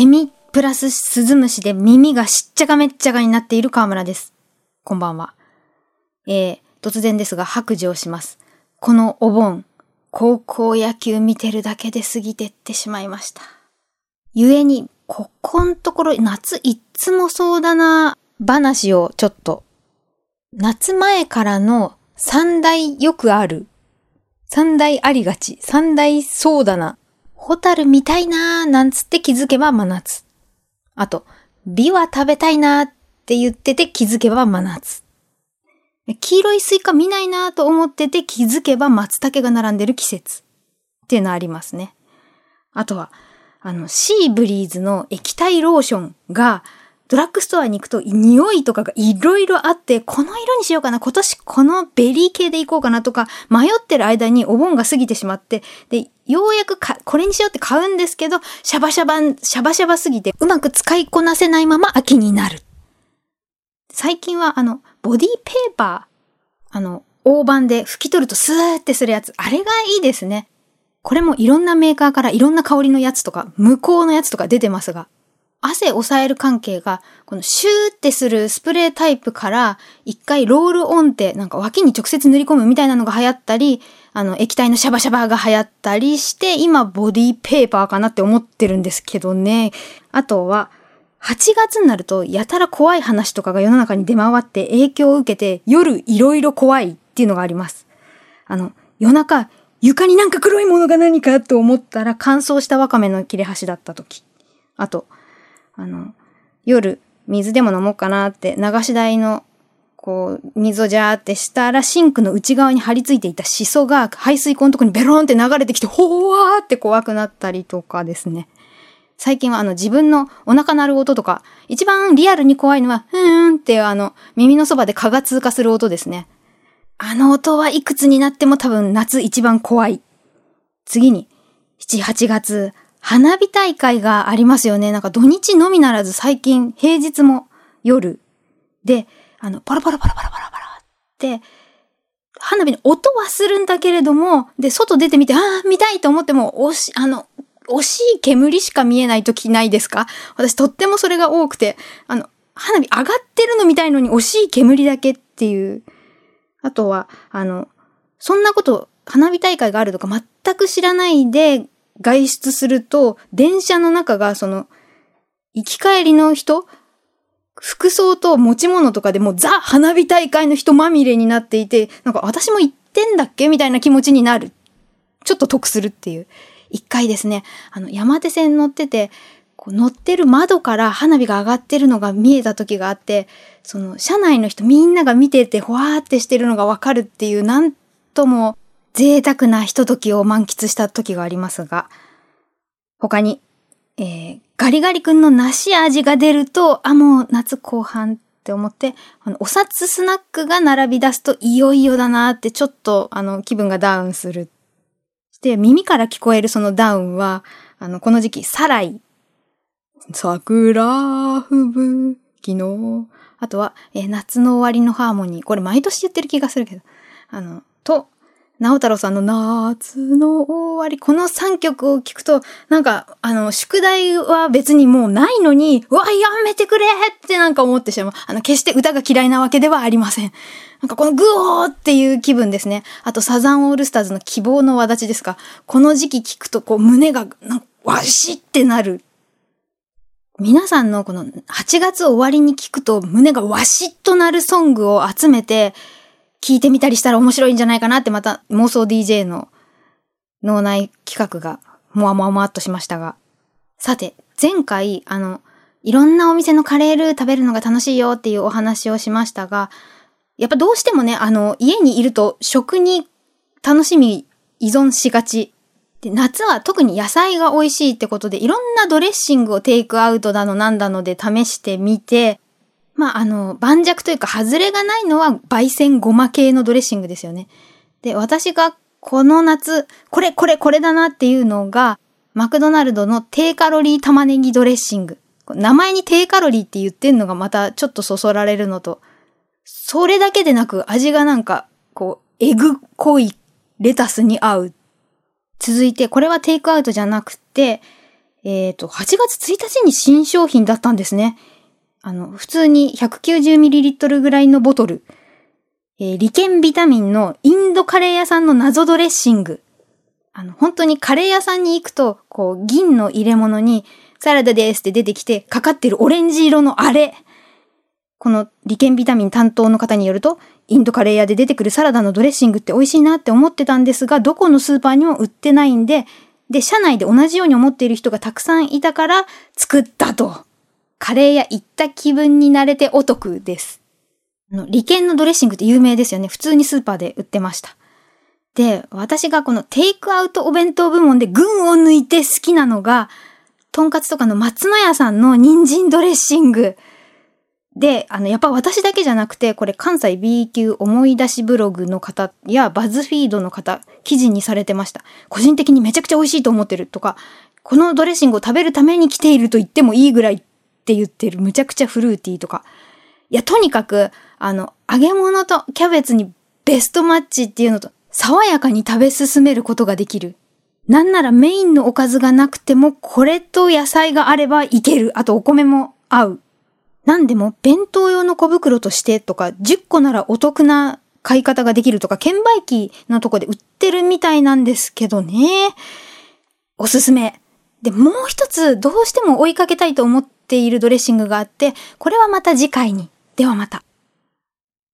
セミプラススズムシで耳がしっちゃかめっちゃかになっている河村です。こんばんは。えー、突然ですが白状します。このお盆、高校野球見てるだけで過ぎてってしまいました。故に、ここんところ夏いっつもそうだな話をちょっと。夏前からの三大よくある。三大ありがち。三大そうだな。ホタル見たいなーなんつって気づけば真夏。あと、びわ食べたいなーって言ってて気づけば真夏。黄色いスイカ見ないなーと思ってて気づけば松茸が並んでる季節。っていうのありますね。あとは、あの、シーブリーズの液体ローションがドラッグストアに行くと匂いとかがいろいろあって、この色にしようかな、今年このベリー系で行こうかなとか、迷ってる間にお盆が過ぎてしまって、で、ようやくか、これにしようって買うんですけど、シャバシャバ、シャバシャバすぎて、うまく使いこなせないまま秋になる。最近はあの、ボディペーパー、あの、大判で拭き取るとスーってするやつ、あれがいいですね。これもいろんなメーカーからいろんな香りのやつとか、無香のやつとか出てますが、汗抑える関係が、このシューってするスプレータイプから、一回ロールオンって、なんか脇に直接塗り込むみたいなのが流行ったり、あの、液体のシャバシャバが流行ったりして、今ボディペーパーかなって思ってるんですけどね。あとは、8月になると、やたら怖い話とかが世の中に出回って影響を受けて、夜いろいろ怖いっていうのがあります。あの、夜中、床になんか黒いものが何かと思ったら乾燥したワカメの切れ端だった時。あと、あの、夜、水でも飲もうかなって、流し台の、こう、水をジャーってしたら、シンクの内側に張り付いていたシソが排水口のとこにベロンって流れてきて、ほわーって怖くなったりとかですね。最近はあの自分のお腹鳴る音とか、一番リアルに怖いのは、ふーんってあの耳のそばで蚊が通過する音ですね。あの音はいくつになっても多分夏一番怖い。次に、7、8月、花火大会がありますよね。なんか土日のみならず最近平日も夜で、あの、パラパラパラパラパラパラって、花火の音はするんだけれども、で、外出てみて、ああ、見たいと思っても、惜し、あの、惜しい煙しか見えない時ないですか？私とってもそれが多くて、あの、花火上がってるのみたいのに惜しい煙だけっていう。あとは、あの、そんなこと、花火大会があるとか全く知らないで、外出すると、電車の中がその、行き帰りの人服装と持ち物とかでもザ花火大会の人まみれになっていて、なんか私も行ってんだっけみたいな気持ちになる。ちょっと得するっていう。一回ですね、あの、山手線乗ってて、こう乗ってる窓から花火が上がってるのが見えた時があって、その、車内の人みんなが見てて、ほわーってしてるのがわかるっていう、なんとも贅沢なひとときを満喫した時がありますが、他に、えー、ガリガリ君の梨味が出ると、あ、もう夏後半って思って、あの、お札スナックが並び出すといよいよだなってちょっと、あの、気分がダウンする。で、耳から聞こえるそのダウンは、あの、この時期、サライ。桜吹雪の、あとは、えー、夏の終わりのハーモニー。これ毎年言ってる気がするけど。あの、と、直太郎さんの夏の終わり、この3曲を聞くと、なんか、あの、宿題は別にもうないのに、うわ、やめてくれってなんか思ってしまう。あの、決して歌が嫌いなわけではありません。なんかこのグオーっていう気分ですね。あと、サザンオールスターズの希望の輪立ちですか。この時期聞くと、こう、胸が、なんか、わしってなる。皆さんのこの8月終わりに聞くと胸がわしっとなるソングを集めて、聞いてみたりしたら面白いんじゃないかなってまた妄想 DJ の脳内企画がもわもわもわっとしましたが。さて、前回、あの、いろんなお店のカレールー食べるのが楽しいよっていうお話をしましたが、やっぱどうしてもね、あの、家にいると食に楽しみ依存しがち。で、夏は特に野菜が美味しいってことで、いろんなドレッシングをテイクアウトだのなんだので試してみて、まあ、あの、盤石というか、外れがないのは、焙煎ごま系のドレッシングですよね。で、私がこの夏、これ、これ、これだなっていうのが、マクドナルドの低カロリー玉ねぎドレッシング。名前に低カロリーって言ってんのがまたちょっとそそられるのと、それだけでなく味がなんか、こう、えぐ濃いレタスに合う。続いて、これはテイクアウトじゃなくて、えっ、と、8月1日に新商品だったんですね。あの、普通に 190ml ぐらいのボトル。えー、リケンビタミンのインドカレー屋さんの謎ドレッシング。あの、本当にカレー屋さんに行くと、こう、銀の入れ物に、サラダですって出てきて、かかってるオレンジ色のあれ。このリケンビタミン担当の方によると、インドカレー屋で出てくるサラダのドレッシングって美味しいなって思ってたんですが、どこのスーパーにも売ってないんで、で、社内で同じように思っている人がたくさんいたから作ったと。カレー屋行った気分になれてお得です。あの、利権のドレッシングって有名ですよね。普通にスーパーで売ってました。で、私がこのテイクアウトお弁当部門で群を抜いて好きなのが、とんかつとかの松野屋さんの人参ドレッシング。で、あの、やっぱ私だけじゃなくて、これ関西 B 級思い出しブログの方やバズフィードの方、記事にされてました。個人的にめちゃくちゃ美味しいと思ってるとか、このドレッシングを食べるために来ていると言ってもいいぐらいって言ってるむちゃくちゃフルーティーとか。いや、とにかく、あの、揚げ物とキャベツにベストマッチっていうのと、爽やかに食べ進めることができる。なんならメインのおかずがなくても、これと野菜があればいける。あとお米も合う。なんでも、弁当用の小袋としてとか、10個ならお得な買い方ができるとか、券売機のとこで売ってるみたいなんですけどね。おすすめ。で、もう一つ、どうしても追いかけたいと思っっているドレッシングがあって、これはまた次回に。ではまた。